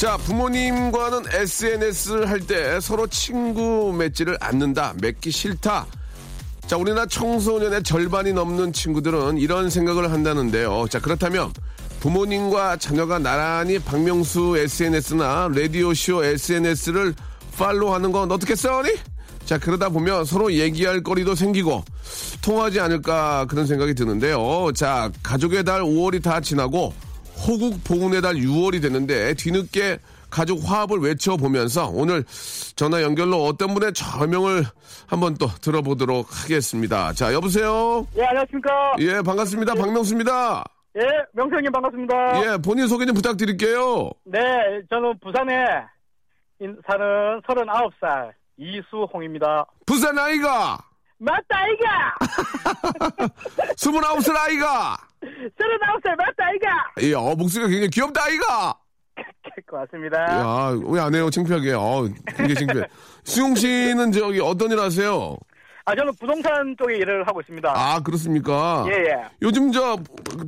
자 부모님과는 SNS를 할 때 서로 친구 맺지를 않는다 맺기 싫다 자 우리나라 청소년의 절반이 넘는 친구들은 이런 생각을 한다는데요 자 그렇다면 부모님과 자녀가 나란히 박명수 SNS나 라디오쇼 SNS를 팔로우하는 건 어떻겠어니? 자 그러다 보면 서로 얘기할 거리도 생기고 통하지 않을까 그런 생각이 드는데요. 자 가족의 달 5월이 다 지나고 호국 보훈의 달 6월이 됐는데 뒤늦게 가족 화합을 외쳐보면서 오늘 전화 연결로 어떤 분의 저명을 한번 또 들어보도록 하겠습니다. 자 여보세요. 예, 안녕하십니까. 예 반갑습니다. 박명수입니다. 예, 명성님 반갑습니다. 예 본인 소개 좀 부탁드릴게요. 네, 저는 부산에 인- 사는 39살 이수홍입니다. 부산 아이가 맞다, 아이가! 29살 아이가 39살 맞다, 아이가! 예, 어, 목소리가 굉장히 귀엽다 아이가 고맙습니다. 야, 왜 안 해요? 창피하게. 어, 굉장히 창피해. 수용 씨는 저기 어떤 일 하세요? 아, 저는 부동산 쪽에 일을 하고 있습니다. 아, 그렇습니까? 예, 예. 요즘 저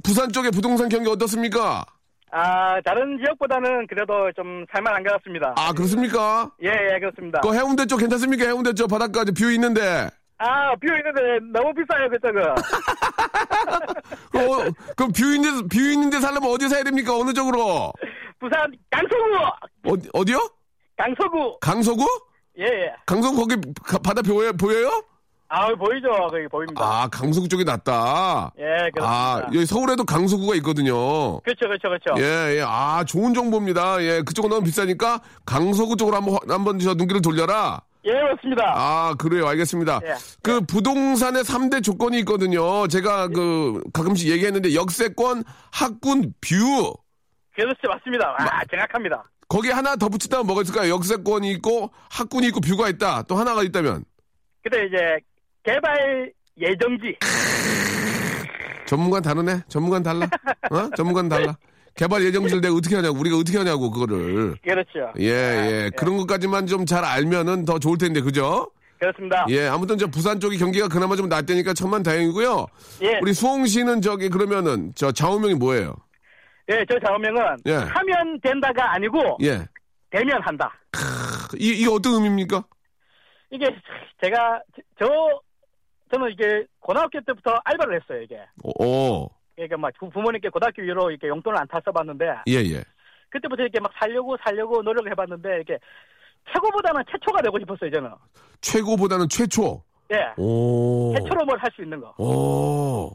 부산 쪽에 부동산 경기 어떻습니까? 아, 다른 지역보다는 그래도 좀 살만한 것 같습니다. 아, 그렇습니까? 예, 예, 그렇습니다. 그 해운대 쪽 괜찮습니까? 해운대 쪽 바닷가에 뷰 있는데. 아, 비어 있는데 너무 비싸요, 그쪽은. 그, 어, 그럼 뷰 있는, 뷰 있는데 살려면 어디 사야 됩니까? 어느 쪽으로? 부산 강서구! 어디, 어디요? 강서구! 강서구? 예, 예. 강서구 거기 가- 바다 보여, 보여요? 아, 보이죠? 거기 보입니다. 아, 강서구 쪽이 낫다. 예, 그렇습니다. 아, 여기 서울에도 강서구가 있거든요. 그렇죠, 그렇죠, 그렇죠. 예, 예. 아, 좋은 정보입니다. 예, 그쪽은 너무 비싸니까 강서구 쪽으로 한번, 한번 저 눈길을 돌려라. 예, 맞습니다. 아, 그래요. 알겠습니다. 예. 그 부동산의 3대 조건이 있거든요. 제가 그 가끔씩 얘기했는데 역세권, 학군, 뷰. 그렇죠, 맞습니다. 아, 정확합니다. 거기 하나 더 붙였다면 뭐가 있을까요? 역세권이 있고 학군이 있고 뷰가 있다. 또 하나가 있다면 근데 이제 개발 예정지. 전문가는 다르네. 전문가는 달라. 어? 전문가는 달라. 개발 예정지를 내가 어떻게 하냐고. 우리가 어떻게 하냐고 그거를. 그렇죠. 예, 예. 그런 것까지만 좀 잘 알면은 더 좋을 텐데, 그죠? 그렇습니다. 예, 아무튼 저 부산 쪽이 경기가 그나마 좀 낫다니까 천만 다행이고요. 예. 우리 수홍 씨는 저기 그러면은 저 좌우명이 뭐예요? 예, 저 좌우명은 예. 하면 된다가 아니고 예. 되면 한다. 이, 이게 어떤 의미입니까? 이게 제가 저 저는 이게 고등학교 때부터 알바를 했어요, 이게. 오, 오. 그러니까 막 부- 부모님께 고등학교 이후로 이렇게 용돈을 안 탔어봤는데 예, 예. 그때부터 이렇게 막 살려고 살려고 노력을 해봤는데 이렇게 최고보다는 최초가 되고 싶었어요, 저는. 최고보다는 최초. 예. 오. 최초로 뭘 할 수 있는 거. 오.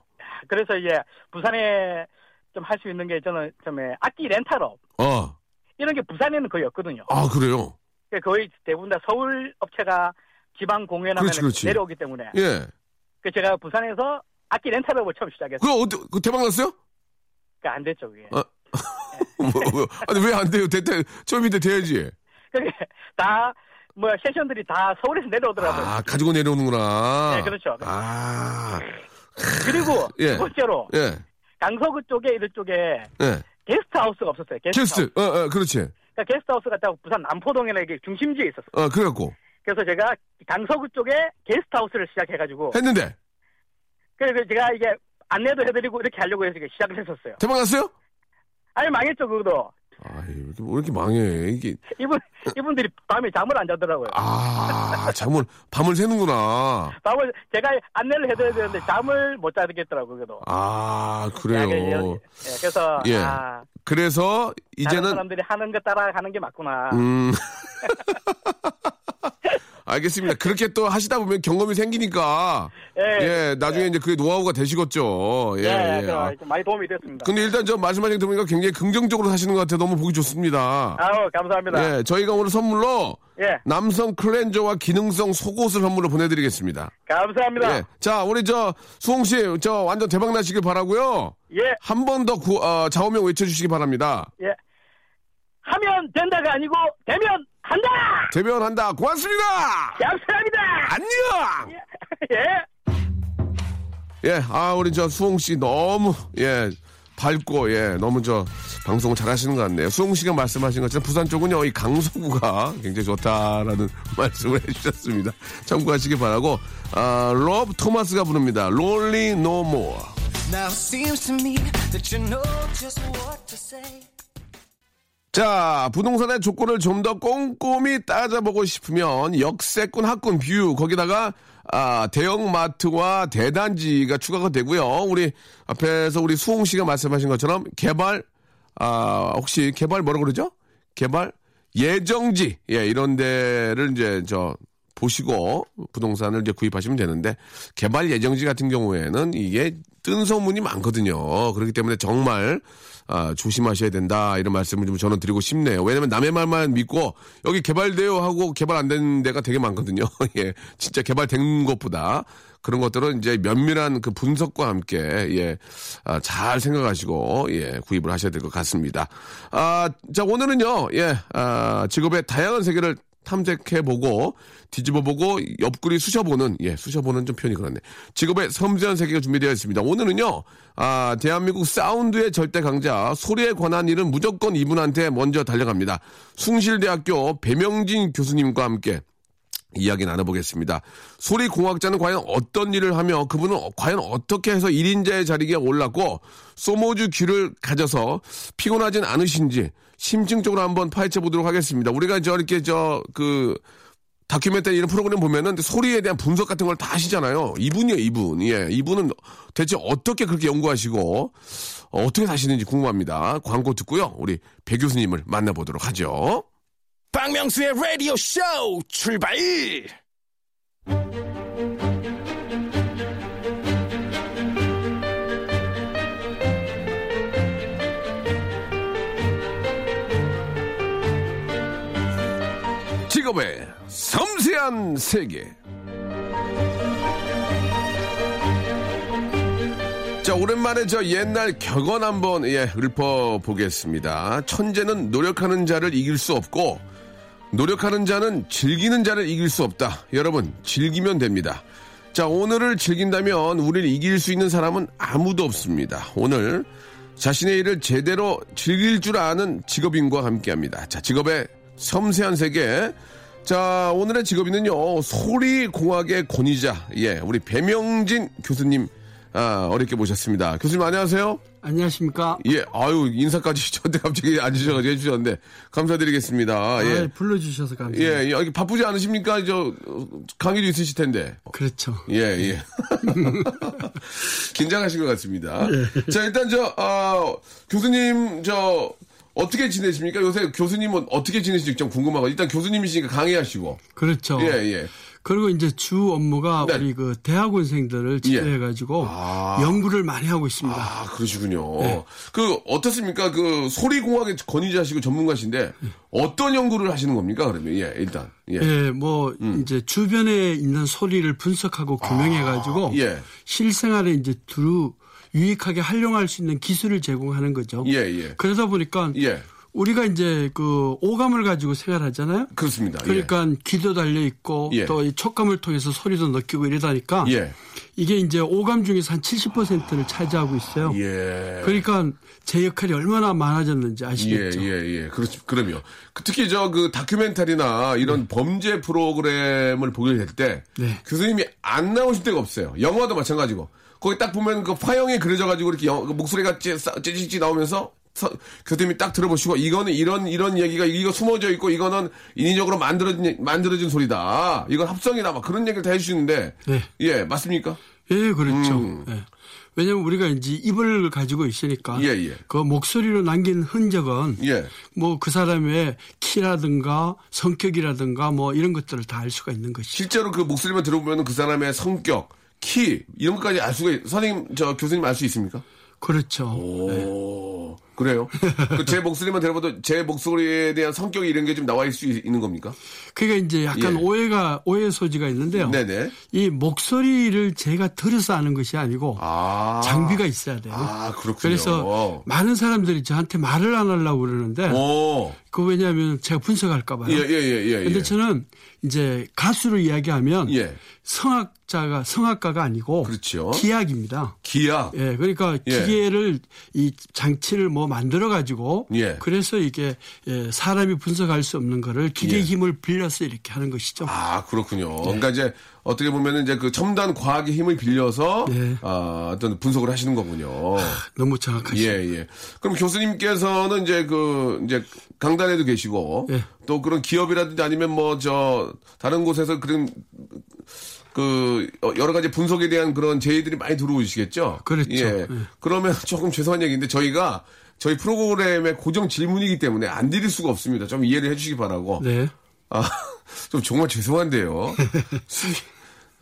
그래서 이제 부산에 좀 할 수 있는 게 저는 좀 예, 악기 렌탈업 어. 이런 게 부산에는 거의 없거든요. 아, 그래요? 그러니까 거의 대부분 다 서울 업체가 지방 공연하면 그렇지, 그렇지. 내려오기 때문에 예. 그 제가 부산에서 악기 렌탈업을 처음 시작했어요. 그거 어때, 그 대박 났어요? 그러니까 안 됐죠 그게. 어. 뭐, 뭐. 아니, 왜 안 돼요? 대, 대, 처음인데 돼야지. 그게 다 뭐야 세션들이 다 서울에서 내려오더라고요. 아, 가지고 내려오는구나. 네, 그렇죠. 아. 그리고 예. 두 번째로 예. 강서구 쪽에 이런 쪽에 예. 게스트하우스가 없었어요. 게스트하우스. 게스트. 어, 어, 그렇지. 그러니까 게스트하우스가 딱 부산 남포동에는 이게 중심지에 있었어요. 어, 그래갖고. 그래서 제가 강서구 쪽에 게스트하우스를 시작해가지고 했는데. 그래서 제가 이게 안내도 해드리고 이렇게 하려고 해서 시작을 했었어요. 대박 났어요? 아니 망했죠 그것도. 아이, 왜 이렇게 망해. 이게, 이분 이분들이 밤에 잠을 안 자더라고요. 아, 잠을, 밤을 새는구나. 밤을 제가 안내를 해드려야 되는데 잠을 못 자겠더라고요. 그래도. 아, 예, 그래요. 예, 그래서 예. 아, 그래서, 이제는, 사람들이 하는 거 따라 하는 게 맞구나. 음. 알겠습니다. 그렇게 또 하시다 보면 경험이 생기니까, 예. 예, 나중에 이제 그게 노하우가 되시겠죠. 예, 예, 예. 그래서 아, 많이 도움이 됐습니다. 근데 일단 저 말씀하신 거 들으니까 굉장히 긍정적으로 사시는 것 같아요. 너무 보기 좋습니다. 아우 감사합니다. 예, 저희가 오늘 선물로 예, 남성 클렌저와 기능성 속옷을 선물로 보내드리겠습니다. 감사합니다. 예. 자, 우리 저 수홍 씨, 저 완전 대박 나시길 바라고요. 예, 한 번 더 어, 좌우명 외쳐주시기 바랍니다. 예. 하면 된다가 아니고 되면 한다. 대변한다. 고맙습니다. 감사합니다. 안녕. 예. 예, 아 우리 저 수홍 씨 너무 예 밝고 예 너무 저 방송을 잘하시는 것 같네요. 수홍 씨가 말씀하신 것처럼 부산 쪽은요 이 강서구가 굉장히 좋다라는 말씀을 해주셨습니다. 참고하시기 바라고 아 로브 토마스가 부릅니다. 롤리 노모. Now it seems to me that you know just what to say. 자, 부동산의 조건을 좀 더 꼼꼼히 따져보고 싶으면 역세권 학군 뷰 거기다가 아, 대형마트와 대단지가 추가가 되고요. 우리 앞에서 우리 수홍 씨가 말씀하신 것처럼 개발 아, 혹시 개발 뭐라 그러죠? 개발 예정지 예, 이런 데를 이제 저 보시고 부동산을 이제 구입하시면 되는데 개발 예정지 같은 경우에는 이게 뜬 소문이 많거든요. 그렇기 때문에 정말 아, 조심하셔야 된다 이런 말씀을 좀 저는 드리고 싶네요. 왜냐면 남의 말만 믿고 여기 개발돼요 하고 개발 안 된 데가 되게 많거든요. 예, 진짜 개발된 것보다 그런 것들은 이제 면밀한 그 분석과 함께 예, 아, 잘 생각하시고 예, 구입을 하셔야 될 것 같습니다. 아, 자 오늘은요, 예, 아, 직업의 다양한 세계를 탐색해보고 뒤집어보고 옆구리 쑤셔보는 예 쑤셔보는 좀 표현이 그렇네 직업의 섬세한 세계가 준비되어 있습니다 오늘은요 아 대한민국 사운드의 절대 강자 소리에 관한 일은 무조건 이분한테 먼저 달려갑니다 숭실대학교 배명진 교수님과 함께 이야기 나눠보겠습니다. 소리 공학자는 과연 어떤 일을 하며 그분은 과연 어떻게 해서 1인자의 자리에 올랐고 소모주 귀를 가져서 피곤하진 않으신지 심층적으로 한번 파헤쳐 보도록 하겠습니다. 우리가 저 이렇게 저 그 다큐멘터리 이런 프로그램 보면은 소리에 대한 분석 같은 걸 다 하시잖아요. 이분이요, 이분. 예, 이분은 대체 어떻게 그렇게 연구하시고 어, 어떻게 사시는지 궁금합니다. 광고 듣고요. 우리 배 교수님을 만나보도록 하죠. 박명수의 라디오 쇼 출발! 직업의 섬세한 세계. 자, 오랜만에 저 옛날 격언 한번, 예, 읊어보겠습니다. 천재는 노력하는 자를 이길 수 없고, 노력하는 자는 즐기는 자를 이길 수 없다. 여러분, 즐기면 됩니다. 자, 오늘을 즐긴다면 우리를 이길 수 있는 사람은 아무도 없습니다. 오늘 자신의 일을 제대로 즐길 줄 아는 직업인과 함께 합니다. 자, 직업의 섬세한 세계. 자, 오늘의 직업인은요, 소리공학의 권위자, 예, 우리 배명진 교수님, 아, 어렵게 모셨습니다. 교수님 안녕하세요. 안녕하십니까? 예, 아유, 인사까지 저한테 갑자기 앉으셔가지고 해주셨는데, 감사드리겠습니다. 예. 아, 불러주셔서 감사합니다. 예, 여기 바쁘지 않으십니까? 저, 어, 강의도 있으실 텐데. 그렇죠. 예, 예. 긴장하신 것 같습니다. 예. 자, 일단 저, 아, 교수님, 저, 어떻게 지내십니까? 요새 교수님은 어떻게 지내시는지 좀 궁금하고, 일단 교수님이시니까 강의하시고. 그렇죠. 예, 예. 그리고 이제 주 업무가 네. 우리 그 대학원생들을 지도해가지고 아. 연구를 많이 하고 있습니다. 아, 그러시군요. 네. 그, 어떻습니까? 그, 소리공학의 권위자시고 전문가신데, 어떤 연구를 하시는 겁니까? 그러면, 예, 일단. 예. 예, 뭐 이제 주변에 있는 소리를 분석하고 규명해가지고 예. 실생활에 이제 두루 유익하게 활용할 수 있는 기술을 제공하는 거죠. 예, 예. 그러다 보니까 예. 우리가 이제 그 오감을 가지고 생활하잖아요. 그렇습니다. 그러니까 귀도 달려 있고 예. 또이 촉감을 통해서 소리도 느끼고 이러다니까 예. 이게 이제 오감 중에서 한 70%를 차지하고 있어요. 예. 그러니까 제 역할이 얼마나 많아졌는지 예, 아시겠죠. 예, 예. 그렇지, 그럼요. 그 특히 저 그 다큐멘터리나 이런 범죄 프로그램을 보게 될때 네. 교수님이 안 나오실 때가 없어요. 영화도 마찬가지고. 거기 딱 보면 그 화형이 그려져가지고 이렇게 영- 그 목소리가 찌- 찌찌찌 나오면서 서- 교수님이 딱 들어보시고 이거는 이런 이런 얘기가 이거 숨어져 있고 이거는 인위적으로 만들어진 만들어진 소리다. 이건 합성이다. 막 그런 얘기를 다 해주시는데 네. 예 맞습니까? 예, 그렇죠. 음. 예. 왜냐면 우리가 이제 입을 가지고 있으니까 예, 예. 그 목소리로 남긴 흔적은 예. 뭐그 사람의 키라든가 성격이라든가 뭐 이런 것들을 다 알 수가 있는 것이죠. 실제로 그 목소리만 들어보면 그 사람의 성격, 키 이런 것까지 알 수가 있, 선생님 저 교수님 알 수 있습니까? 그렇죠. 오 그래요? 그 제 목소리만 들어봐도 제 목소리에 대한 성격이 이런 게 좀 나와 있을 수 있- 있는 겁니까? 그게 이제 약간 예. 오해가 오해 소지가 있는데요. 네네. 이 목소리를 제가 들어서 아는 것이 아니고 아 장비가 있어야 돼요. 아 그렇군요. 그래서 많은 사람들이 저한테 말을 안 하려고 그러는데 오. 그 왜냐하면 제가 분석할까 봐요. 예, 예, 예, 예. 근데 예. 저는 이제 가수로 이야기하면 예. 성악자가 성악가가 아니고 그렇죠. 기악입니다. 기약. 예, 그러니까 예. 기계를 이 장치를 뭐 만들어 가지고 예. 그래서 이게 예, 사람이 분석할 수 없는 거를 기계 예. 힘을 빌려서 이렇게 하는 것이죠. 아, 그렇군요. 그러니까 이제 어떻게 보면은 이제 그 첨단 과학의 힘을 빌려서 네. 아, 어떤 분석을 하시는 거군요. 너무 정확하시죠. 예, 예. 그럼 교수님께서는 이제 그 이제 강단에도 계시고 예. 또 그런 기업이라든지 아니면 뭐 저 다른 곳에서 그런 그 어, 여러 가지 분석에 대한 그런 제의들이 많이 들어오시겠죠? 그렇죠. 예. 예. 그러면 조금 죄송한 얘기인데 저희가 저희 프로그램의 고정 질문이기 때문에 안 드릴 수가 없습니다. 좀 이해를 해주시기 바라고. 네. 아, 좀 정말 죄송한데요. 수입,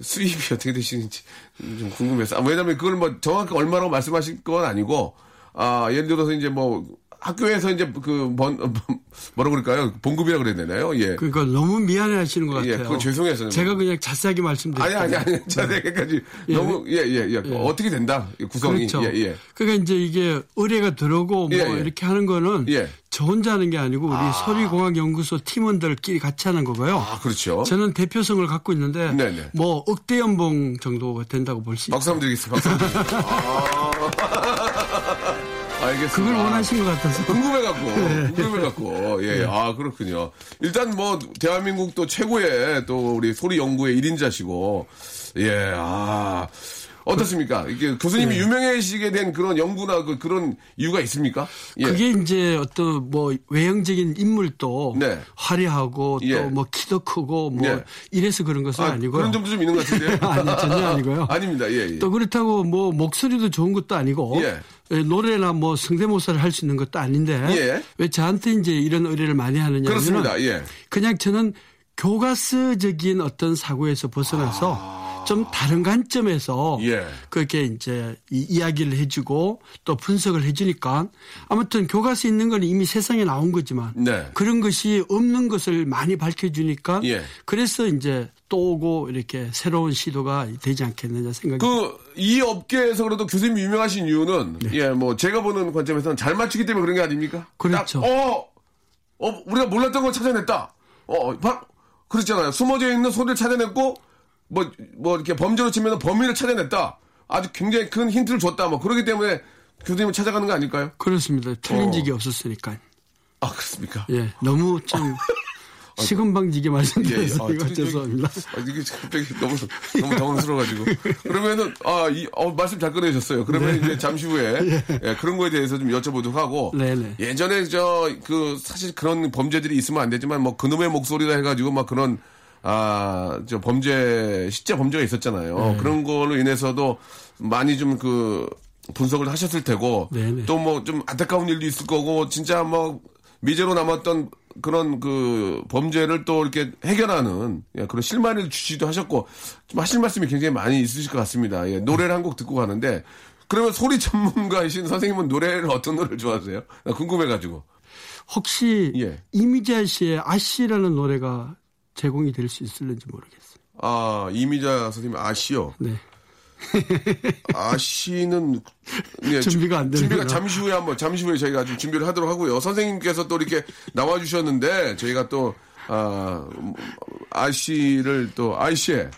수입이 어떻게 되시는지 좀 궁금해서. 아, 왜냐면 그걸 뭐 정확히 얼마라고 말씀하실 건 아니고, 아, 예를 들어서 이제 뭐 학교에서 이제 그, 번, 뭐라 그럴까요? 봉급이라 그래야 되나요? 예. 그러니까 너무 미안해 하시는 것 예, 같아요. 그건 죄송해서. 제가 그냥 자세하게 아니, 말씀드릴게요. 아니, 아니. 자세까지 예. 너무, 예, 예, 예, 어떻게 된다? 이 구성이. 그렇죠. 예, 예. 그러니까 이제 이게 의뢰가 들어오고 뭐 예, 예. 이렇게 하는 거는 예. 저 혼자 하는 게 아니고 우리 소리공학연구소 팀원들끼리 같이 하는 거고요. 아, 그렇죠. 저는 대표성을 갖고 있는데 네네. 뭐 억대 연봉 정도가 된다고 볼 수 있어요. 박수 한번 드리겠습니다. 박수 한번 드리겠습니다. 아, 알겠습니다. 그걸 원하신 것 같아서. 궁금해갖고, 궁금해갖고, 예, 아, 그렇군요. 일단 뭐, 대한민국 또 최고의 또 우리 소리 연구의 1인자시고, 예, 아, 어떻습니까? 이게 교수님이 유명해지게 된 그런 연구나 그, 그런 이유가 있습니까? 예. 그게 이제 어떤 뭐 외형적인 인물도 네. 화려하고 예. 또뭐 키도 크고 뭐 예. 이래서 그런 것은 아, 아, 니고요 그런 점도 좀 있는 것 같은데. 아니, 전혀 아니고요. 아닙니다. 예, 예. 또 그렇다고 뭐 목소리도 좋은 것도 아니고 예. 예, 노래나 뭐 성대모사를 할 수 있는 것도 아닌데 예. 왜 저한테 이제 이런 의뢰를 많이 하느냐면 그렇습니다. 예. 그냥 저는 교과서적인 어떤 사고에서 벗어나서 좀 다른 관점에서 아. 예. 그렇게 이제 이 이야기를 해주고 또 분석을 해주니까 아무튼 교과서 있는 건 이미 세상에 나온 거지만 네. 그런 것이 없는 것을 많이 밝혀주니까 예. 그래서 이제 또 오고 이렇게 새로운 시도가 되지 않겠느냐 생각이 그, 이 업계에서 그래도 교수님이 유명하신 이유는, 네. 예, 뭐, 제가 보는 관점에서는 잘 맞추기 때문에 그런 게 아닙니까? 그렇죠. 딱, 어, 어, 우리가 몰랐던 걸 찾아냈다. 어, 바, 그렇잖아요. 숨어져 있는 소리를 찾아냈고, 뭐, 뭐, 이렇게 범죄로 치면 범인을 찾아냈다. 아주 굉장히 큰 힌트를 줬다. 뭐, 그러기 때문에 교수님을 찾아가는 거 아닐까요? 그렇습니다. 틀린 어. 적이 없었으니까. 아, 그렇습니까? 예, 너무 좀 시금방지게 예, 예. 말씀드려서 아, 죄송합니다. 아, 이게 갑자기 너무, 너무 당황스러워가지고. 그러면은, 아, 이, 어, 말씀 잘 꺼내셨어요. 그러면 이제 잠시 후에, 예, 그런 거에 대해서 좀 여쭤보도록 하고. 네네. 예전에 저, 그, 사실 그런 범죄들이 있으면 안 되지만, 뭐, 그놈의 목소리라 해가지고 막 그런, 아, 저 범죄, 실제 범죄가 있었잖아요. 네. 그런 걸로 인해서도 많이 좀 그, 분석을 하셨을 테고, 네네. 또뭐 좀 안타까운 일도 있을 거고, 진짜 뭐, 미제로 남았던 그런 그 범죄를 또 이렇게 해결하는 예, 그런 실마리를 주시기도 하셨고 좀 하실 말씀이 굉장히 많이 있으실 것 같습니다. 예, 노래를 한 곡 듣고 가는데 그러면 소리 전문가이신 선생님은 노래를 어떤 노래를 좋아하세요? 나 궁금해가지고. 혹시 예. 이미자 씨의 아씨라는 노래가 제공이 될 수 있을는지 모르겠어요. 아 이미자 선생님 아시오. 네. 아시는 예, 준비가 안 되는구나. 준비가 잠시 후에 한번 잠시 후에 저희가 좀 준비를 하도록 하고요. 선생님께서 또 이렇게 나와 주셨는데 저희가 또 아, 아이씨를 또 아이씨에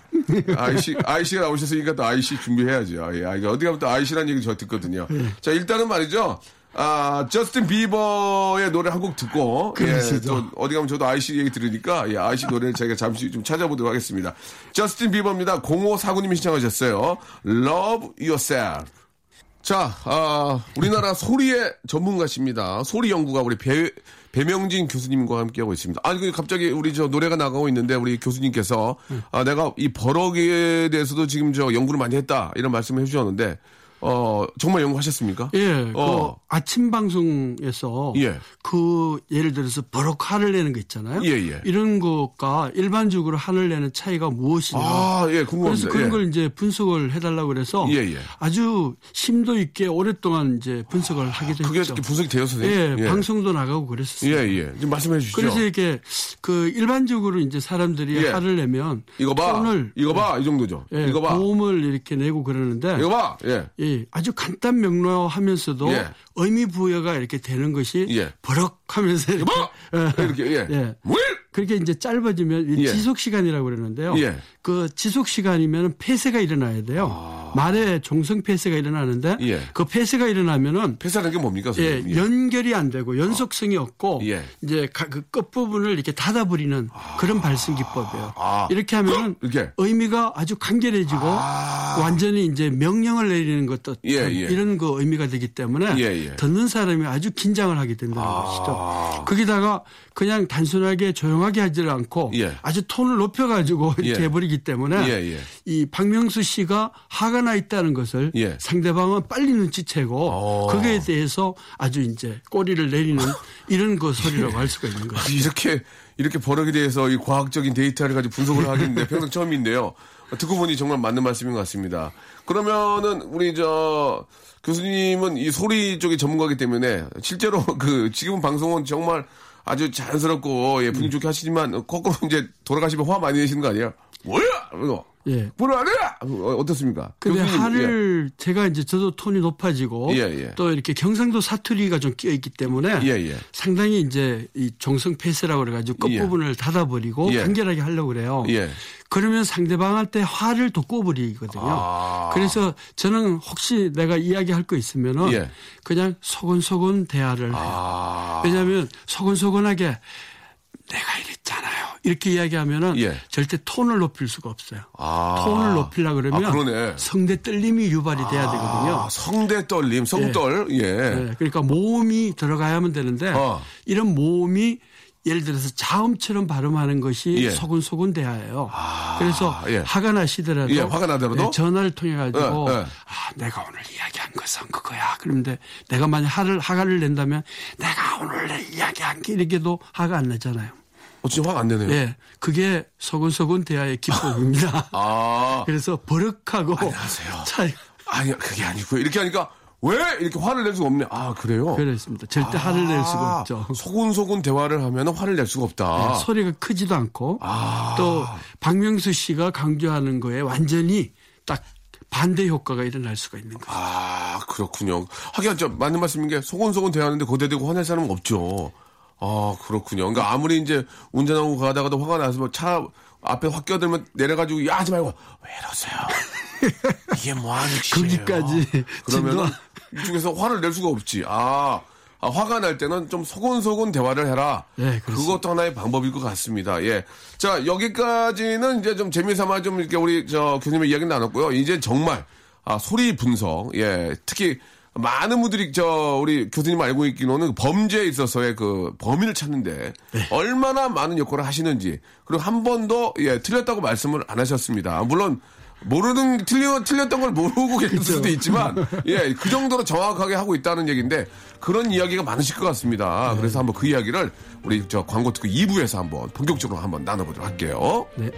아이씨 아이씨가 나오셨으니까 또 아이씨 준비해야죠. 예, 아, 어디 가면 또 아이씨라는 얘기 저 듣거든요. 예. 자 일단은 말이죠. 아, 저스틴 비버의 노래 한 곡 듣고, 예. 또 어디 가면 저도 아이씨 얘기 들으니까, 예, 아이씨 노래를 저희가 잠시 좀 찾아보도록 하겠습니다. 저스틴 비버입니다. 0549님이 신청하셨어요. Love Yourself. 자, 아, 우리나라 소리의 전문가십니다. 소리 연구가 우리 배, 배명진 교수님과 함께하고 있습니다. 아니, 그 갑자기 우리 저 노래가 나가고 있는데 우리 교수님께서 아, 내가 이 버럭에 대해서도 지금 저 연구를 많이 했다. 이런 말씀을 해주셨는데, 어, 정말 연구하셨습니까? 예, 어. 그 아침 방송에서 예. 그 예를 들어서 버럭 화를 내는 거 있잖아요. 예, 예. 이런 것과 일반적으로 화를 내는 차이가 무엇이냐. 아, 예, 궁금합니다. 그래서 그런 예. 걸 이제 분석을 해달라고 그래서 예, 예. 아주 심도 있게 오랫동안 이제 분석을 하기도 그게 했죠. 이렇게 분석이 되어서 예, 방송도 나가고 그랬었어요. 예, 예. 좀 말씀해 주시죠. 그래서 이게 그 일반적으로 이제 사람들이 예. 화를 내면 이거 봐. 톤을 이거 봐. 이 정도죠. 예, 이거 봐. 고음을 이렇게 내고 그러는데 이거 봐. 예. 예, 아주 간단 명료하면서도 예. 의미 부여가 이렇게 되는 것이 예. 버럭하면서 이렇게, 봐! 예. 이렇게, 예. 예. 뭘? 그렇게 이제 짧아지면 이 예. 지속 시간이라고 그러는데요. 예. 그 지속 시간이면 폐쇄가 일어나야 돼요. 말에 종성 폐쇄가 일어나는데 아. 예. 그 폐쇄가 일어나면은 폐사라는 게 뭡니까? 예, 선생님? 연결이 안 되고 연속성이 없고 예. 이제 가- 그 끝부분을 이렇게 닫아버리는 그런 발성 기법이에요. 아. 이렇게 하면은 이렇게. 의미가 아주 간결해지고 완전히 이제 명령을 내리는 것도 예, 예. 이런 그 의미가 되기 때문에 예, 예. 듣는 사람이 아주 긴장을 하게 된다는 아. 것이죠. 거기다가 그냥 단순하게 조용하게 하지를 않고 예. 아주 톤을 높여가지고 이렇게 예. 해버리기 때문에 예, 예. 이 박명수 씨가 화가 나 있다는 것을 예. 상대방은 빨리 눈치채고 어. 거기에 대해서 아주 이제 꼬리를 내리는 이런 그 소리라고 할 수가 있는 거죠. 이렇게 이렇게 버럭에 대해서 이 과학적인 데이터를 가지고 분석을 하겠는데 평생 처음인데요. 듣고 보니 정말 맞는 말씀인 것 같습니다. 그러면은 우리 저 교수님은 이 소리 쪽의 전문가이기 때문에 실제로 그 지금 방송은 정말 아주 자연스럽고 예, 분위기 좋게 하시지만 거꾸로 이제 돌아가시면 화 많이 내시는 거 아니에요? 뭐야? 이거 예. 뭐라 안 해? 어, 어떻습니까? 근데 교수님, 화를 제가 이제 저도 톤이 높아지고 예, 예. 또 이렇게 경상도 사투리가 좀 끼어 있기 때문에 예, 예. 상당히 이제 이 종성 폐쇄라고 그래 가지고 예. 끝부분을 닫아 버리고 예. 간결하게 하려고 그래요. 예. 그러면 상대방한테 화를 돋궈버리거든요. 아. 그래서 저는 혹시 내가 이야기할 거 있으면은 예. 그냥 소곤소곤 대화를 해요. 아. 왜냐하면 소곤소곤하게 내가 이랬잖아요. 이렇게 이야기하면은 예. 절대 톤을 높일 수가 없어요. 아. 톤을 높이려 그러면 아. 성대 떨림이 유발이 돼야 되거든요. 아, 성대 떨림, 성떨. 예. 네, 그러니까 모음이 들어가야만 되는데 어. 이런 모음이 예를 들어서 자음처럼 발음하는 것이 예. 소근소근 대화예요. 그래서 예. 화가 나시더라도 예, 화가 나더라도? 예, 전화를 통해 가지고 예, 예. 아 내가 오늘 이야기한 것은 그거야. 그런데 내가 만약 화를 화가를 낸다면 내가 오늘 이야기한 게 이렇게도 화가 안 나잖아요. 어, 진짜 화가 안 내네요. 예, 그게 소근소근 대화의 기법입니다. 아. 그래서 버럭하고 안녕하세요. 차이 아니, 그게 아니고요. 이렇게 하니까 왜 이렇게 화를 낼 수가 없네. 아, 그래요? 그렇습니다. 절대 화를 낼 수가 없죠. 소곤소곤 대화를 하면 화를 낼 수가 없다. 네, 소리가 크지도 않고 아. 또 박명수 씨가 강조하는 거에 완전히 딱 반대 효과가 일어날 수가 있는 거죠. 아, 그렇군요. 하긴 저 맞는 말씀인 게 소곤소곤 대하는데 고대되고 화낼 사람은 없죠. 아, 그렇군요. 그러니까 아무리 이제 운전하고 가다가도 화가 나서 뭐차 앞에 확 끼어들면 내려가지고 야 하지 말고 왜 이러세요? 이게 뭐 하는 짓이에요? 거기까지 그러면 은 이쪽에서 화를 낼 수가 없지. 아, 아, 화가 날 때는 좀 소곤소곤 대화를 해라. 네, 그렇습니다. 그것도 하나의 방법일 것 같습니다. 예. 자, 여기까지는 이제 좀 재미삼아 좀 이렇게 우리 저 교수님의 이야기 나눴고요. 이제 정말 아, 소리 분석. 예. 특히 많은 분들이 저 우리 교수님 알고 있기로는 범죄에 있어서의 그 범인을 찾는데 네. 얼마나 많은 역할을 하시는지 그리고 한 번도 예, 틀렸다고 말씀을 안 하셨습니다. 물론 모르는 틀려 틀렸던 걸 모르고 계실 수도 있지만 예, 그 정도로 정확하게 하고 있다는 얘기인데 그런 이야기가 많으실 것 같습니다. 네. 그래서 한번 그 이야기를 우리 저 광고 듣고 2부에서 한번 본격적으로 한번 나눠보도록 할게요. 네.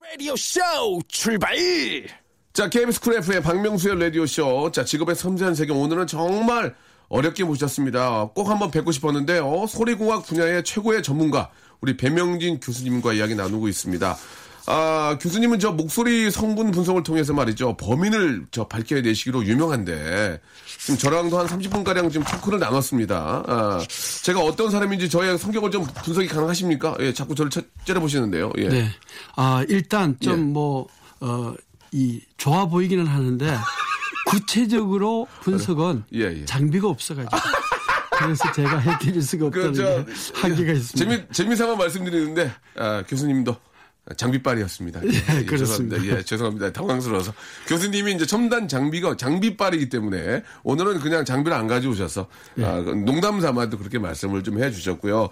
라디오 쇼 출발! 자, KBS 쿨 FM의 박명수의 라디오쇼. 자, 직업의 섬세한 세계. 오늘은 정말 어렵게 모셨습니다. 꼭 한번 뵙고 싶었는데요. 소리공학 분야의 최고의 전문가, 우리 배명진 교수님과 이야기 나누고 있습니다. 아, 교수님은 저 목소리 성분 분석을 통해서 말이죠. 범인을 저 밝혀야 되시기로 유명한데, 지금 저랑도 한 30분가량 지금 토크를 나눴습니다. 아, 제가 어떤 사람인지 저의 성격을 좀 분석이 가능하십니까? 예, 자꾸 저를 쳐- 째려보시는데요. 예. 네. 아, 일단 예. 좀 뭐, 어, 이, 좋아 보이기는 하는데, 구체적으로 분석은 예, 예. 장비가 없어가지고. 그래서 제가 해드릴 수가 없다는 그, 저, 게 한계가 있습니다. 재미, 재미삼아 말씀드리는데, 아, 교수님도 장비빨이었습니다. 예, 그렇습니다. 죄송합니다. 예, 죄송합니다. 당황스러워서. 교수님이 이제 첨단 장비가 장비빨이기 때문에 오늘은 그냥 장비를 안 가져오셔서 아, 농담 삼아도 그렇게 말씀을 좀 해 주셨고요.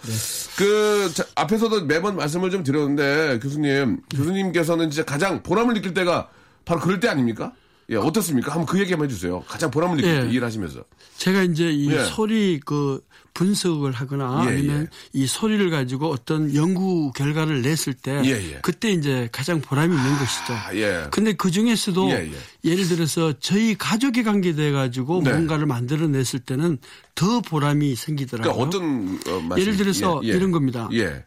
그 자, 앞에서도 매번 말씀을 좀 드렸는데 교수님, 교수님께서는 진짜 가장 보람을 느낄 때가 바로 그럴 때 아닙니까? 예, 어떻습니까? 한번 그 얘기 한번 해주세요. 가장 보람을 때 예. 일 하시면서. 제가 이제 이 예. 소리 그 분석을 하거나 예, 아니면 이 소리를 가지고 어떤 연구 결과를 냈을 때 예, 예. 그때 이제 가장 보람이 있는 것이죠. 아, 예. 근데 그 중에서도 예, 예. 예를 들어서 저희 가족에 관계돼 가지고 네. 뭔가를 만들어냈을 때는 더 보람이 생기더라고요. 그러니까 어떤 어? 예를 들어서 예, 예. 이런 겁니다. 예.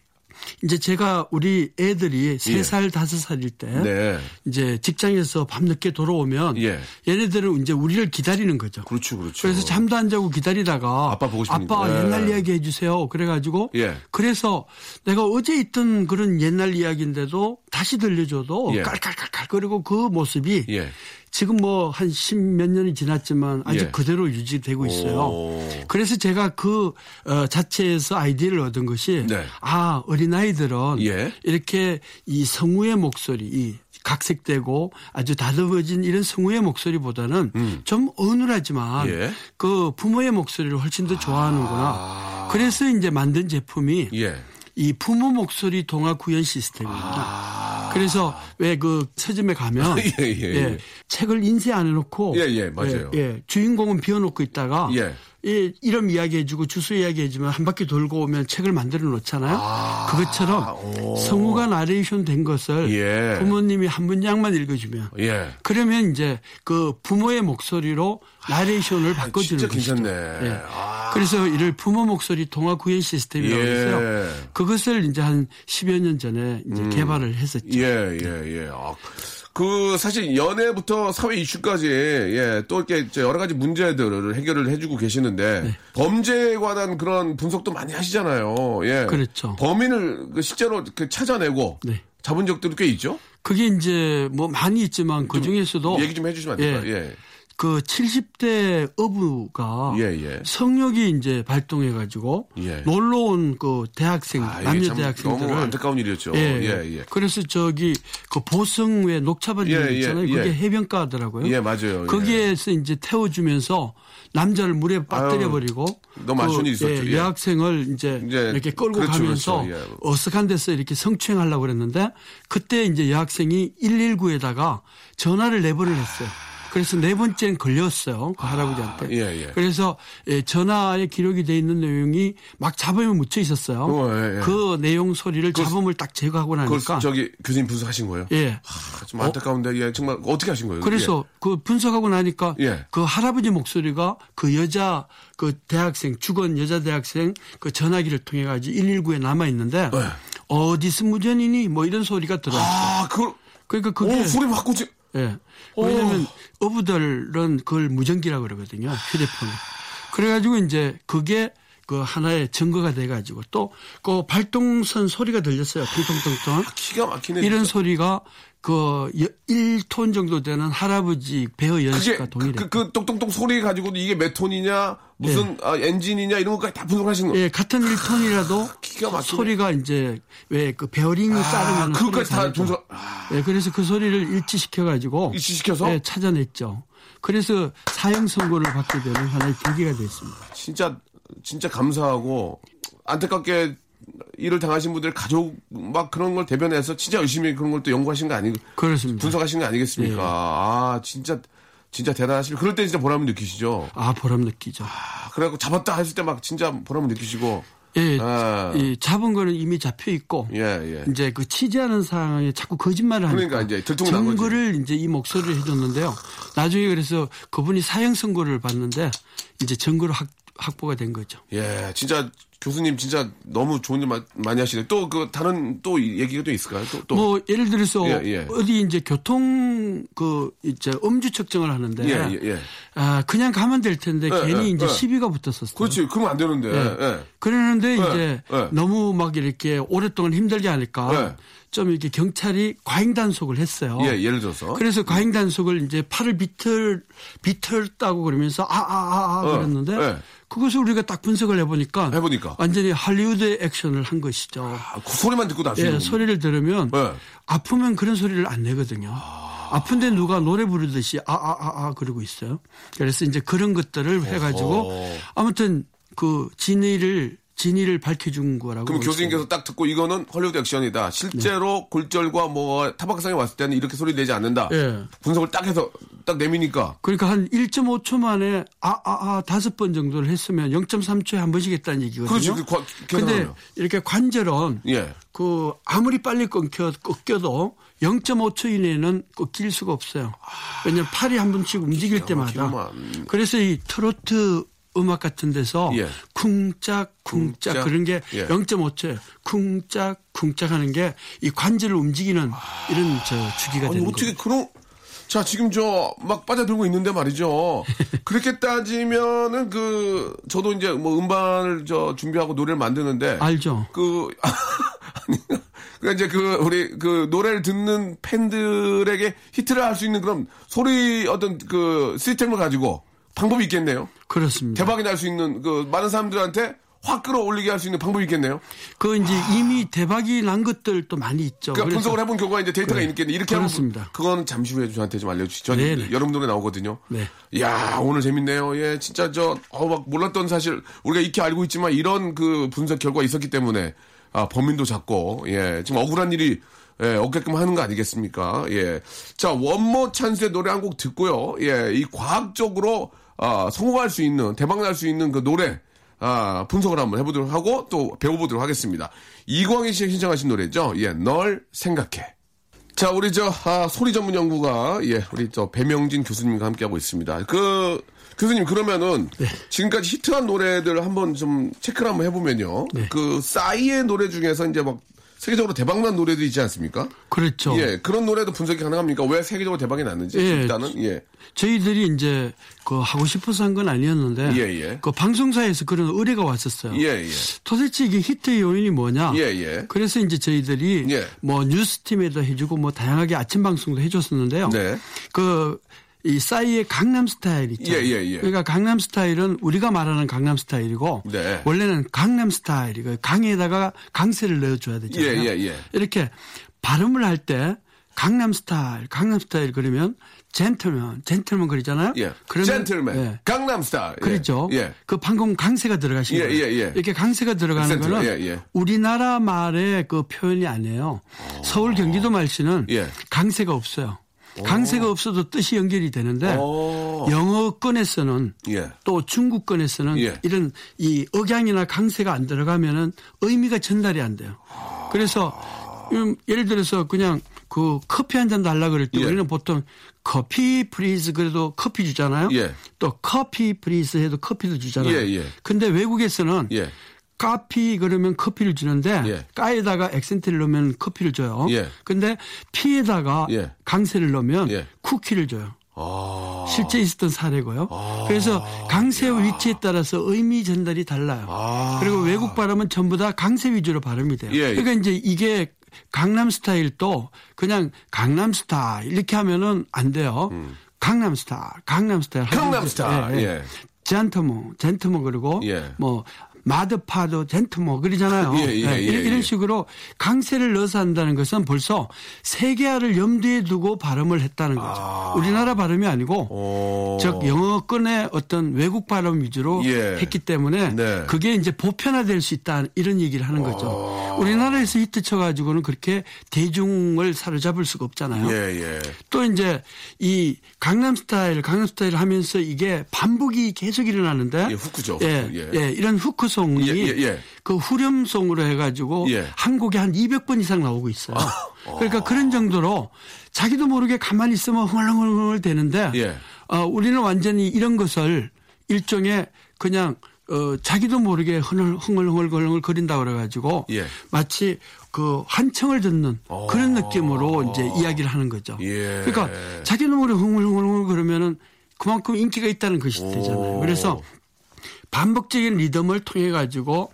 이제 제가 우리 애들이 예. 세살 다섯 살일때 네. 이제 직장에서 밤늦게 돌아오면 예. 얘네들은 이제 우리를 기다리는 거죠. 그렇죠, 그렇죠. 그래서 잠도 안 자고 기다리다가 아빠 보고 싶으니까. 아빠 예. 옛날 이야기 해 주세요. 그래 가지고 예. 그래서 내가 어제 있던 그런 옛날 이야기인데도 다시 들려줘도 예. 깔깔깔깔거리고 그 모습이 예. 지금 뭐 한 십 몇 년이 지났지만 아직 예. 그대로 유지되고 있어요. 오. 그래서 제가 그 어, 자체에서 아이디어를 얻은 것이 네. 아 어린아이들은 예. 이렇게 이 성우의 목소리 이 각색되고 아주 다듬어진 이런 성우의 목소리보다는 좀 어눌하지만 음. 예. 그 부모의 목소리를 훨씬 더 좋아하는구나. 그래서 이제 만든 제품이 예. 이 부모 목소리 동화 구현 시스템입니다. 그래서 왜 그 서점에 가면 아. 예, 예, 예. 책을 인쇄 안 해놓고 예, 예, 맞아요. 예, 예. 주인공은 비워놓고 있다가 예. 예, 이름 이야기해주고 주소 이야기해주면 한 바퀴 돌고 오면 책을 만들어 놓잖아요. 그것처럼 성우가 나레이션 된 것을 예. 부모님이 한 문장만 읽어주면 예. 그러면 이제 그 부모의 목소리로 나레이션을 바꿔주는 진짜 것이죠. 예. 아. 그래서 이를 부모 목소리 동화 구현 시스템이라고 예. 해서요. 그것을 이제 한 10여 년 전에 이제 개발을 했었죠. 예, 예, 예. 아, 그 사실 연애부터 사회 이슈까지 예, 또 이렇게 저 여러 가지 문제들을 해결을 해주고 계시는데 네. 범죄에 관한 그런 분석도 많이 하시잖아요. 예. 그렇죠. 범인을 그 실제로 그 찾아내고 네. 잡은 적들도 꽤 있죠. 그게 이제 뭐 많이 있지만 그 중에서도 얘기 좀 해주시면 안 될까요? 예. 그 70대 어부가 예, 예. 성욕이 이제 발동해 가지고 예. 놀러 온 그 대학생 아, 남녀 참 대학생들을 너무 안타까운 일이었죠. 예, 예, 예. 그래서 저기 그 보성왜 녹차밭 예, 예, 있잖아요. 예. 그게 해변가더라고요. 예, 맞아요. 예. 거기에서 이제 태워 주면서 남자를 물에 빠뜨려 버리고 너무 아쉬운 일이 있었죠. 예, 예. 여학생을 이제, 이제 이렇게 끌고 그렇죠, 가면서 그렇죠. 예. 어색한 데서 이렇게 성추행하려고 그랬는데 그때 이제 여학생이 119에다가 전화를 네 번을 했어요. 그래서 네 번째는 걸렸어요. 그 할아버지한테. 예, 예. 그래서 예, 전화에 기록이 돼 있는 내용이 막 잡음에 묻혀 있었어요. 어, 예, 예. 그 내용 소리를 잡음을 딱 제거하고 나니까 저기 교수님 분석하신 거예요? 예. 아, 좀 안타까운데 예, 정말 어떻게 하신 거예요? 그래서 그 분석하고 나니까 예. 그 할아버지 목소리가 그 여자 그 대학생 죽은 여자 대학생 그 전화기를 통해 가지고 119에 남아 있는데 네. 어디서 무전이니 뭐 이런 소리가 들어왔어요. 아, 그걸 그러니까 그게 오, 소리 바꾸지. 예. 왜냐면 어부들은 그걸 무전기라고 그러거든요. 휴대폰. 그래가지고 이제 그게 그 하나의 증거가 돼가지고 또 그 발동선 소리가 들렸어요. 통통통통. 기가 막히네. 이런 진짜. 소리가 그 1톤 정도 되는 할아버지 배어 연습과 그, 동일해. 그, 그 똑똑똑 소리 가지고도 이게 몇 톤이냐 무슨 아, 엔진이냐 이런 것까지 다 분석하시는 거. 예, 같은 1톤이라도 기가 막히네. 소리가 이제 왜 그 베어링이 따르면 그것까지 다 분석. 아, 예, 그래서 그 소리를 일치시켜 가지고 일치시켜서? 예, 찾아냈죠. 그래서 사형 선고를 받게 되는 하나의 계기가 됐습니다. 진짜 진짜 감사하고 안타깝게 일을 당하신 분들 가족 막 그런 걸 대변해서 진짜 열심히 그런 걸 또 연구하신 거 아니 그렇습니다. 분석하신 거 아니겠습니까? 예. 아 진짜 진짜 대단하시고 그럴 때 진짜 보람을 느끼시죠. 아, 보람 느끼죠. 아, 그래갖고 잡았다 했을 때 막 진짜 보람을 느끼시고 예, 아. 이 잡은 거는 이미 잡혀 있고 예 예. 이제 그 취재하는 상황에 자꾸 거짓말을 그러니까 이제. 증거를 이제 이 목소리를 해줬는데요. 나중에 그래서 그분이 사형 선고를 받는데 이제 증거로 확, 확보가 된 거죠. 예, 진짜 교수님 진짜 너무 좋은 일 마- 많이 하시네. 또 그 다른 또 얘기가 또 있을까요? 또 또. 뭐 예를 들어서 예, 예. 어디 이제 교통 그 이제 음주 측정을 하는데 예, 예, 예. 아 그냥 가면 될 텐데 예, 괜히 예, 이제 예. 시비가 붙었었어요. 그렇지. 그러면 안 되는데. 그러는데 이제 예. 너무 막 이렇게 오랫동안 힘들게 하니까 예. 좀 이렇게 경찰이 과잉 단속을 했어요. 예, 예를 들어서. 그래서 과잉 단속을 이제 팔을 비틀 비틀다고 그러면서 아아아 아, 어, 그랬는데 예. 그것을 우리가 딱 분석을 해보니까 해보니까. 완전히 할리우드 액션을 한 것이죠. 아, 그 소리만 듣고 나시는 예, 소리를 들으면 네. 아프면 그런 소리를 안 내거든요. 아... 픈데 누가 노래 부르듯이 아아아아 그러고 있어요. 그래서 이제 그런 것들을 해가지고 아무튼 그 진위를 진위를 밝혀준 거라고. 그럼 교수님께서 딱 듣고 이거는 헐리우드 액션이다. 실제로 골절과 뭐 타박상이 왔을 때는 이렇게 소리 내지 않는다. 예. 분석을 딱 해서 딱 내미니까 그러니까 한 1.5초 만에 아, 아, 아, 다섯 번 정도를 했으면 0.3초에 한 번씩 했다는 얘기거든요. 그렇죠. 근데. 이렇게 관절은 예. 그 아무리 빨리 끊겨, 끊겨도 0.5초 이내에는 끊길 수가 없어요. 왜냐하면 팔이 한 번씩 움직일 때마다. 막히구만. 그래서 이 트로트 음악 같은 데서 예. 쿵짝 쿵짝 쿵짝. 그런 게 예. 0.5초에 쿵짝 쿵짝 하는 게 이 관절을 움직이는 이런 저 주기가 아니 되는 어떻게 거예요. 그런 자 지금 저 막 빠져들고 있는데 말이죠. 그렇게 따지면은 그 저도 이제 뭐 음반을 저 준비하고 노래를 만드는데 알죠? 그 아니 그러니까 이제 그 우리 그 노래를 듣는 팬들에게 히트를 할 수 있는 그런 소리 어떤 그 시스템을 가지고 방법이 있겠네요. 그렇습니다. 대박이 날 수 있는 그 많은 사람들한테 확 끌어올리게 할 수 있는 방법이 있겠네요. 그 이제 이미 대박이 난 것들도 많이 있죠. 그러니까 분석을 해본 결과 이제 데이터가 네. 있겠네. 이렇게 그렇습니다. 그거는 잠시 후에 저한테 좀 알려주시죠. 네네. 여름 노래 나오거든요. 네. 야 오늘 재밌네요. 예, 진짜 저어막 몰랐던 사실 우리가 익히 알고 있지만 이런 그 분석 결과가 있었기 때문에 아 범인도 잡고 예 지금 억울한 일이 예, 없게끔 하는 거 아니겠습니까? 예. 자, 원모 찬스의 노래 한 곡 듣고요. 예, 이 과학적으로, 아, 성공할 수 있는, 대박 날 수 있는 그 노래, 아, 분석을 한번 해보도록 하고 또 배워보도록 하겠습니다. 이광희 씨가 신청하신 노래죠. 예, 널 생각해. 자, 우리 저, 아, 소리 전문 연구가, 예, 우리 저 배명진 교수님과 함께하고 있습니다. 그, 교수님, 그러면은, 지금까지 히트한 노래들 한번 좀 체크를 한번 해보면요. 그, 싸이의 노래 중에서 이제 막, 세계적으로 대박난 노래도 있지 않습니까? 그렇죠. 예, 그런 노래도 분석이 가능합니까? 왜 세계적으로 대박이 났는지 예. 일단은 예, 저희들이 이제 그 하고 싶어서 한 건 아니었는데 예, 예. 그 방송사에서 그런 의뢰가 왔었어요. 예, 예, 도대체 이게 히트 요인이 뭐냐? 예, 예. 그래서 이제 저희들이 예. 뭐 뉴스팀에도 해주고 뭐 다양하게 아침 방송도 해줬었는데요. 네. 그 이 싸이의 강남 스타일 있죠. 예, 예, 예. 그러니까 강남 스타일은 우리가 말하는 강남 스타일이고 네. 원래는 강남 스타일이 그 강에다가 강세를 넣어줘야 되잖아요. 예, 예, 예. 이렇게 발음을 할 때 강남 스타일, 강남 스타일 그러면 젠틀맨, 젠틀맨 그러잖아요. 예. 그러면 젠틀맨, 예. 강남 스타일. 예. 그렇죠. 예. 그 방금 강세가 들어가신 예, 거예요. 예, 예. 이렇게 강세가 들어가는 액센트, 거는 예, 예. 우리나라 말의 그 표현이 아니에요. 서울 경기도 말씨는 예. 강세가 없어요. 강세가 없어도 뜻이 연결이 되는데 오. 영어권에서는 예. 또 중국권에서는 예. 이런 이 억양이나 강세가 안 들어가면은 의미가 전달이 안 돼요. 그래서 음, 예를 들어서 그냥 그 커피 한 잔 달라 그럴 때 예. 우리는 보통 coffee please 그래도 커피 주잖아요. 예. 또 coffee please 해도 커피도 주잖아요. 예, 예. 근데 외국에서는 예. 카피 그러면 커피를 주는데 예. 까에다가 액센트를 넣으면 커피를 줘요. 예. 근데 피에다가 예. 강세를 넣으면 예. 쿠키를 줘요. 아. 실제 있었던 사례고요. 그래서 강세의 위치에 따라서 의미 전달이 달라요. 아. 그리고 외국 발음은 전부 다 강세 위주로 발음이 돼요. 예, 예. 그러니까 이제 이게 강남 스타일도 그냥 강남 스타일 이렇게 하면은 안 돼요. 강남 스타일, 강남 스타일. 음. 강남 스타일, 예. gentleman, gentleman 그리고 예. 뭐 mother father gentleman 그러잖아요. 예, 예, 예, 이런, 이런 예. 식으로 강세를 넣어서 한다는 것은 벌써 세계화를 염두에 두고 발음을 했다는 거죠. 우리나라 발음이 아니고 오. 즉 영어권의 어떤 외국 발음 위주로 예. 했기 때문에 네. 그게 이제 보편화될 수 있다 이런 얘기를 하는 거죠. 우리나라에서 히트 쳐가지고는 그렇게 대중을 사로잡을 수가 없잖아요. 예, 예. 또 이제 이 강남 스타일, 강남 스타일 하면서 이게 반복이 계속 일어나는데 예, 후크죠. 예, 예. 예, 이런 후크 송이 예, 예, 예. 그 후렴송으로 해가지고 예. 한 곡에 한 200번 이상 나오고 있어요. 그러니까 그런 정도로 자기도 모르게 가만히 있으면 흥얼흥얼 되는데 예. 어, 우리는 완전히 이런 것을 일종의 그냥 어, 자기도 모르게 흥얼, 흥얼흥얼 거린다 그래가지고 예. 마치 그 한청을 듣는 그런 느낌으로 이제 이야기를 하는 거죠. 예. 그러니까 자기도 모르게 흥얼흥얼 그러면은 그만큼 인기가 있다는 것이 되잖아요. 그래서 반복적인 리듬을 통해 가지고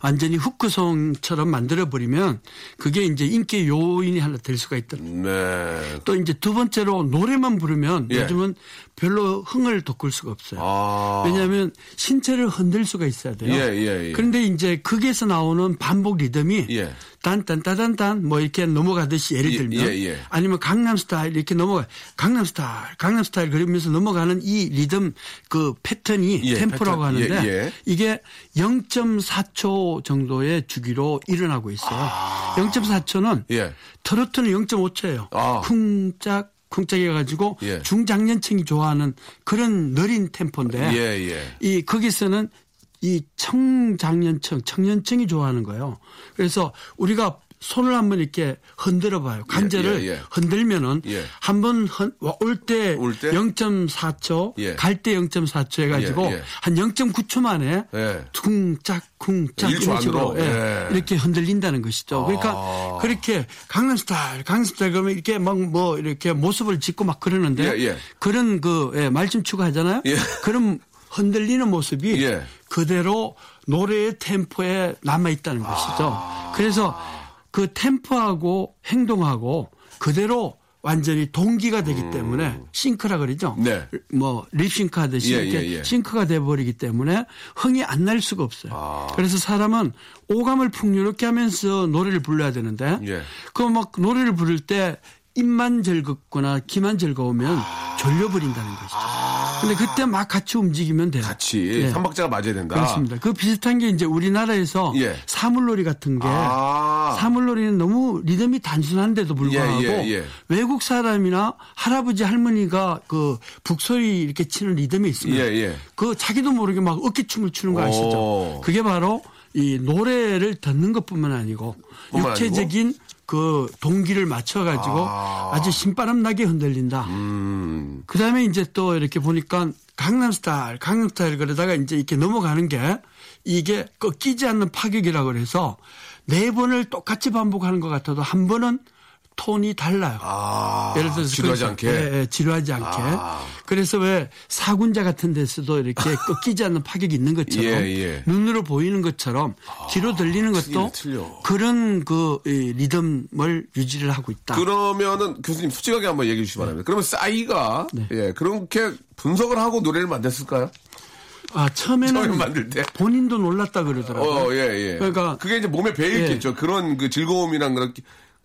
완전히 후크송처럼 만들어버리면 그게 이제 인기 요인이 하나 될 수가 있더라고요. 네. 또 이제 두 번째로 노래만 부르면 예. 요즘은 별로 흥을 돋굴 수가 없어요. 아. 왜냐하면 신체를 흔들 수가 있어야 돼요. 예, 예, 예. 그런데 이제 거기에서 나오는 반복 리듬이 예. 딴딴따단딴 뭐 이렇게 넘어가듯이 예를 예, 들면 예, 예. 아니면 강남 스타일 이렇게 넘어가 강남 스타일 강남 스타일 그러면서 넘어가는 이 리듬 그 패턴이 예, 템포라고 패턴. 예, 하는데 예. 이게 0.4초 정도의 주기로 일어나고 있어요. 0.4초는 아. 예. 트로트는 0.5초예요. 아. 쿵짝 쿵짝 해가지고 예. 중장년층이 좋아하는 그런 느린 템포인데 예, 예. 이 거기서는 이 청장년층, 청년층이 좋아하는 거예요. 그래서 우리가 손을 한번 이렇게 흔들어 봐요. 관절을 예, 예. 흔들면은 예. 한번 올때 올 때? 0.4초, 예. 갈때 0.4초 해가지고 예, 예. 한 0.9초 만에 예. 쿵짝 이런 식으로? 예, 예. 이렇게 흔들린다는 것이죠. 그러니까 아. 그렇게 강남스타일, 강남스타일 그러면 이렇게 막 뭐 이렇게 모습을 짓고 막 그러는데 예, 예. 그런 그 예, 말춤 추고 하잖아요. 예. 그런 흔들리는 모습이 예. 그대로 노래의 템포에 남아 있다는 것이죠. 아. 그래서 그 템포하고 행동하고 그대로 완전히 동기가 되기 때문에 싱크라 그러죠. 음. 네. 뭐 립싱크 하듯이 예, 이렇게 예, 예. 싱크가 돼 버리기 때문에 흥이 안 날 수가 없어요. 아. 그래서 사람은 오감을 풍요롭게 하면서 노래를 불러야 되는데 예. 그막 노래를 부를 때 입만 즐겁거나 귀만 즐거우면 졸려버린다는 것이죠. 근데 그때 막 같이 움직이면 돼요. 아. 같이 예. 삼박자가 맞아야 된다. 그렇습니다. 그 비슷한 게 이제 우리나라에서 예. 사물놀이 같은 게 아. 사물놀이는 너무 리듬이 단순한데도 불구하고 예, 예, 예. 외국 사람이나 할아버지 할머니가 그 북소리 이렇게 치는 리듬이 있으면 예, 예. 그 자기도 모르게 막 어깨춤을 추는 거 아시죠? 오. 그게 바로 이 노래를 듣는 것뿐만 아니고 뿐만 육체적인 그 동기를 맞춰가지고 아. 주 신바람 나게 흔들린다. 음. 그 다음에 이제 또 이렇게 보니까 강남스타일, 강남스타일 그러다가 이제 이렇게 넘어가는 게 이게 꺾이지 않는 파격이라고 그래서 네 번을 똑같이 반복하는 것 같아도 한 번은 톤이 달라요. 아. 예를 들어서 지루하지 그래서- 않게. 예, 예, 지루하지 않게. 아. 그래서 왜 사군자 같은 데서도 이렇게 꺾이지 않는 파격이 있는 것처럼 예, 예. 눈으로 보이는 것처럼 귀로 들리는 것도 틀려. 그런 그 이, 리듬을 유지를 하고 있다. 그러면은 교수님 솔직하게 한번 얘기해 주시기 바랍니다. 그러면 싸이가 네. 예 그렇게 분석을 하고 노래를 만들었을까요? 아 처음에는 처음에 만들 때? 본인도 놀랐다 그러더라고요. 어, 예, 예. 그러니까 그게 이제 몸에 배어 있겠죠. 그런 그 즐거움이랑 그런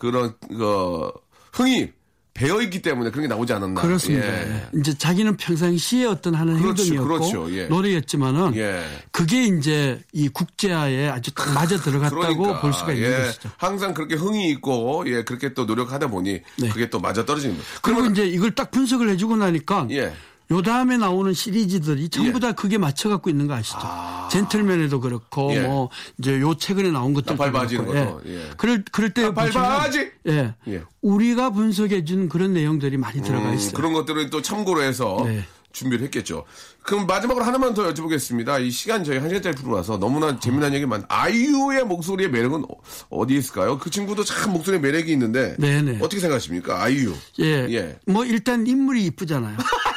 그런 그 흥이 배어 있기 때문에 그런 게 나오지 않았나. 그렇습니다. 예. 예. 이제 자기는 평상시에 어떤 하는 그렇죠, 행동이었고 그렇죠. 예. 노래였지만은 예. 그게 이제 이 국제화에 아주 딱 맞아 들어갔다고 그러니까, 볼 수가 있는 예. 것이죠. 항상 그렇게 흥이 있고 예 그렇게 또 노력하다 보니 네. 그게 또 맞아 떨어지는 거예요. 그리고 이제 이걸 딱 분석을 해주고 나니까 예. 요 다음에 나오는 시리즈들이 전부 예. 다 그게 맞춰 갖고 있는 거 아시죠? 젠틀맨에도 그렇고 예. 뭐 이제 요 최근에 나온 그렇고 이런 것도, 예. 그럴 그럴 때! 보시면 예. 예. 우리가 분석해 준 그런 내용들이 많이 들어가 음, 있어요. 그런 것들을 또 참고로 해서 네. 준비를 했겠죠. 그럼 마지막으로 하나만 더 여쭤보겠습니다. 이 시간 저희 한 시간짜리 프로라서 너무나 재미난 얘기 많. 아이유의 목소리의 매력은 어- 어디에 있을까요? 그 친구도 참 목소리에 매력이 있는데 네네. 어떻게 생각하십니까? 아이유. 예. 예. 뭐 일단 인물이 이쁘잖아요.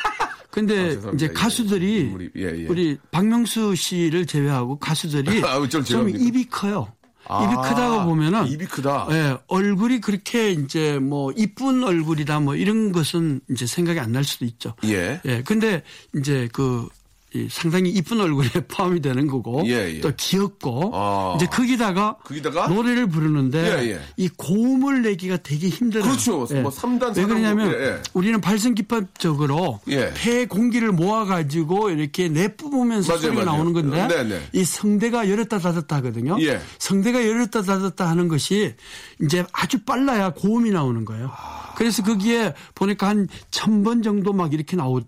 근데 아. 이제 예. 가수들이 인물이, 예, 예. 우리 박명수 씨를 제외하고 가수들이 아, 좀. 입이 커요. 아, 입이 크다고 보면은 입이 크다. 예, 얼굴이 그렇게 이제 뭐 이쁜 얼굴이다 뭐 이런 것은 이제 생각이 안 날 수도 있죠. 예. 예. 근데 이제 그 이 상당히 이쁜 얼굴에 포함이 되는 거고 예, 예. 또 귀엽고 아. 이제 거기다가 거기다가? 노래를 부르는데 예, 예. 이 고음을 내기가 되게 힘들어요. 그렇죠. 뭐 삼단, 왜 사단 그러냐면 예, 예. 우리는 발성기법적으로 예. 폐 공기를 모아가지고 이렇게 내뿜으면서 맞아요, 소리가 맞아요. 나오는 건데 네, 네. 이 성대가 열었다 닫았다 하거든요. 예. 성대가 열었다 닫았다 하는 것이 이제 아주 빨라야 고음이 나오는 거예요. 그래서 거기에 보니까 한 천 번 정도 막 이렇게 나오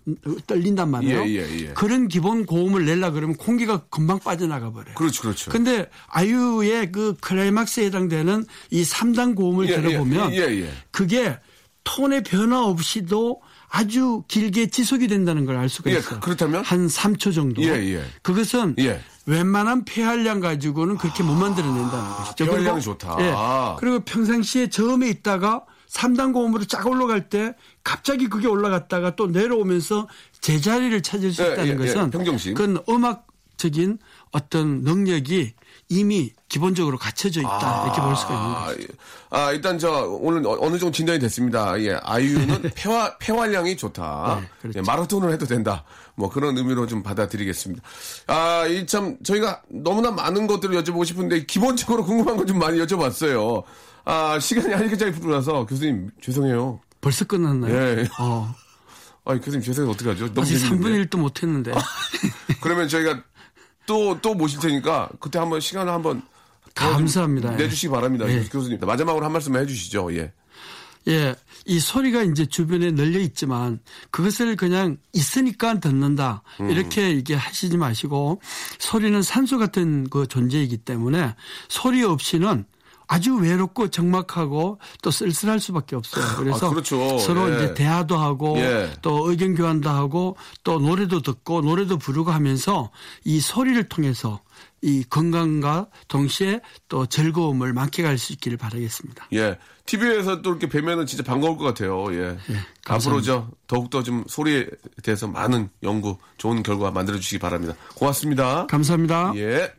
떨린단 말이에요. 예, 예, 예. 그런 기본 고음을 내려 그러면 공기가 금방 빠져나가 버려요. 그렇죠, 그렇죠. 근데 아이유의 그 클라이막스에 해당되는 이 3단 고음을 예, 예, 들어보면 예, 예. 그게 톤의 변화 없이도 아주 길게 지속이 된다는 걸 알 수가 예, 있어요. 그렇다면? 한 3초 정도. 예, 예. 그것은 예. 웬만한 폐활량 가지고는 그렇게 못 만들어낸다는 것이죠. 폐활량이 그리고- 좋다. 예. 아. 그리고 평상시에 저음에 있다가 3단 고음으로 쫙 올라갈 때 갑자기 그게 올라갔다가 또 내려오면서 제자리를 찾을 수 예, 있다는 예, 예. 것은 평정심. 그건 음악적인 어떤 능력이 이미 기본적으로 갖춰져 있다 이렇게 볼 수가 있는 아, 거죠. 예. 아, 일단 저 오늘 어- 어느 정도 진단이 됐습니다. 예, 아이유는 폐화 폐활량이 좋다. 네, 그렇죠. 예, 마라톤을 해도 된다. 뭐 그런 의미로 좀 받아들이겠습니다. 아, 이 참 저희가 너무나 많은 것들을 여쭤보고 싶은데 기본적으로 궁금한 거좀 많이 여쭤봤어요. 아, 시간이 한 시간짜리 부르라서 교수님 죄송해요. 벌써 끝났나요? 예. 어, 아, 교수님 죄송해요. 어떻게 하죠? 너무 아직 재밌는데. 3분의 1도 못 했는데 그러면 저희가 또 또 모실 테니까 그때 한번 시간을 한번 더 감사합니다. 내주시기 바랍니다. 예. 교수님 마지막으로 한 말씀 해주시죠. 예. 예, 이 소리가 이제 주변에 널려 있지만 그것을 그냥 있으니까 듣는다 음. 이렇게 이게 하시지 마시고 소리는 산소 같은 그 존재이기 때문에 소리 없이는 아주 외롭고 적막하고 또 쓸쓸할 수밖에 없어요. 그래서 아, 그렇죠. 서로 예. 이제 대화도 하고 예. 또 의견 교환도 하고 또 노래도 듣고 노래도 부르고 하면서 이 소리를 통해서 이 건강과 동시에 또 즐거움을 만끽할 수 있기를 바라겠습니다. 예. TV에서 또 이렇게 뵈면은 진짜 반가울 것 같아요. 예. 앞으로 저 더욱더 좀 소리에 대해서 많은 연구, 좋은 결과 만들어 주시기 바랍니다. 고맙습니다. 감사합니다. 예.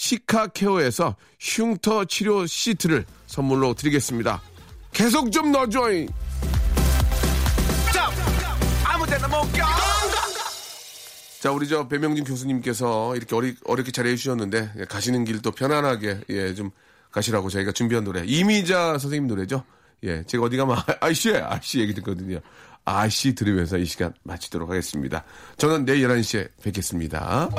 시카케어에서 흉터 치료 시트를 선물로 드리겠습니다. 계속 좀 넣어줘잉! 자, 우리 저 배명진 교수님께서 이렇게 어리, 어렵게 잘해 주셨는데 예, 가시는 길도 편안하게 예, 좀 가시라고 저희가 준비한 노래 이미자 선생님 노래죠. 예, 제가 어디 가면 아- 아이씨, 아이씨 얘기 듣거든요. 아이씨 들으면서 이 시간 마치도록 하겠습니다. 저는 내일 11시에 뵙겠습니다.